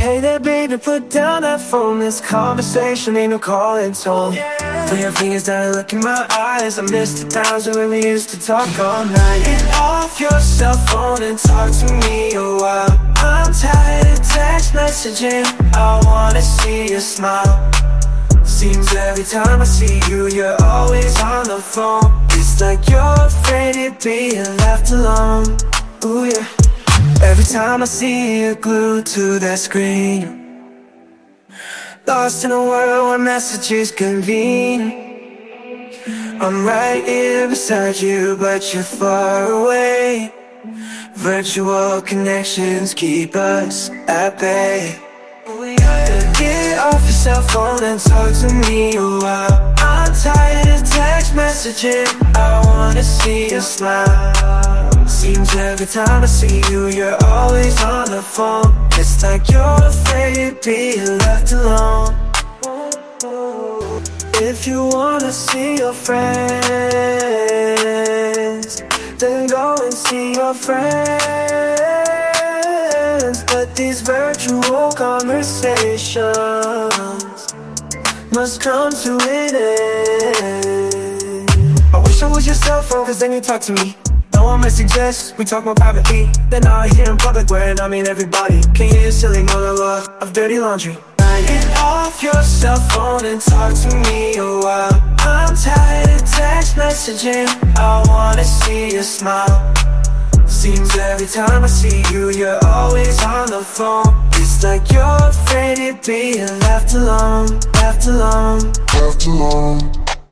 Hey there, baby, put down that phone. This conversation ain't no calling tone. Put your fingers down and look in my eyes. I miss the times when we used to talk all night. Get off your cell phone and talk to me a while. I'm tired of text messaging. I wanna see your smile. Seems every time I see you, you're always on the phone. It's like you're afraid of being left alone. Ooh, yeah. Every time I see you glued to that screen. Lost in a world where messages convene. I'm right here beside you, but you're far away. Virtual connections keep us at bay. Get off your cell phone and talk to me. A while I'm tired of text messaging I wanna see your smile every time I see you, you're always on the phone. It's like you're afraid being left alone. If you wanna see your friends Then go and see your friends. But these virtual conversations Must come to an end. I wish I was your cell phone, cause then you talk to me no one may suggest we talk more privately Than out here in public where I mean everybody. Can you hear silly monologue of dirty laundry? Get off your cell phone and talk to me a while. I'm tired of text messaging. I wanna see your smile. Seems every time I see you, you're always on the phone. It's like you're afraid of being left alone, left alone, left alone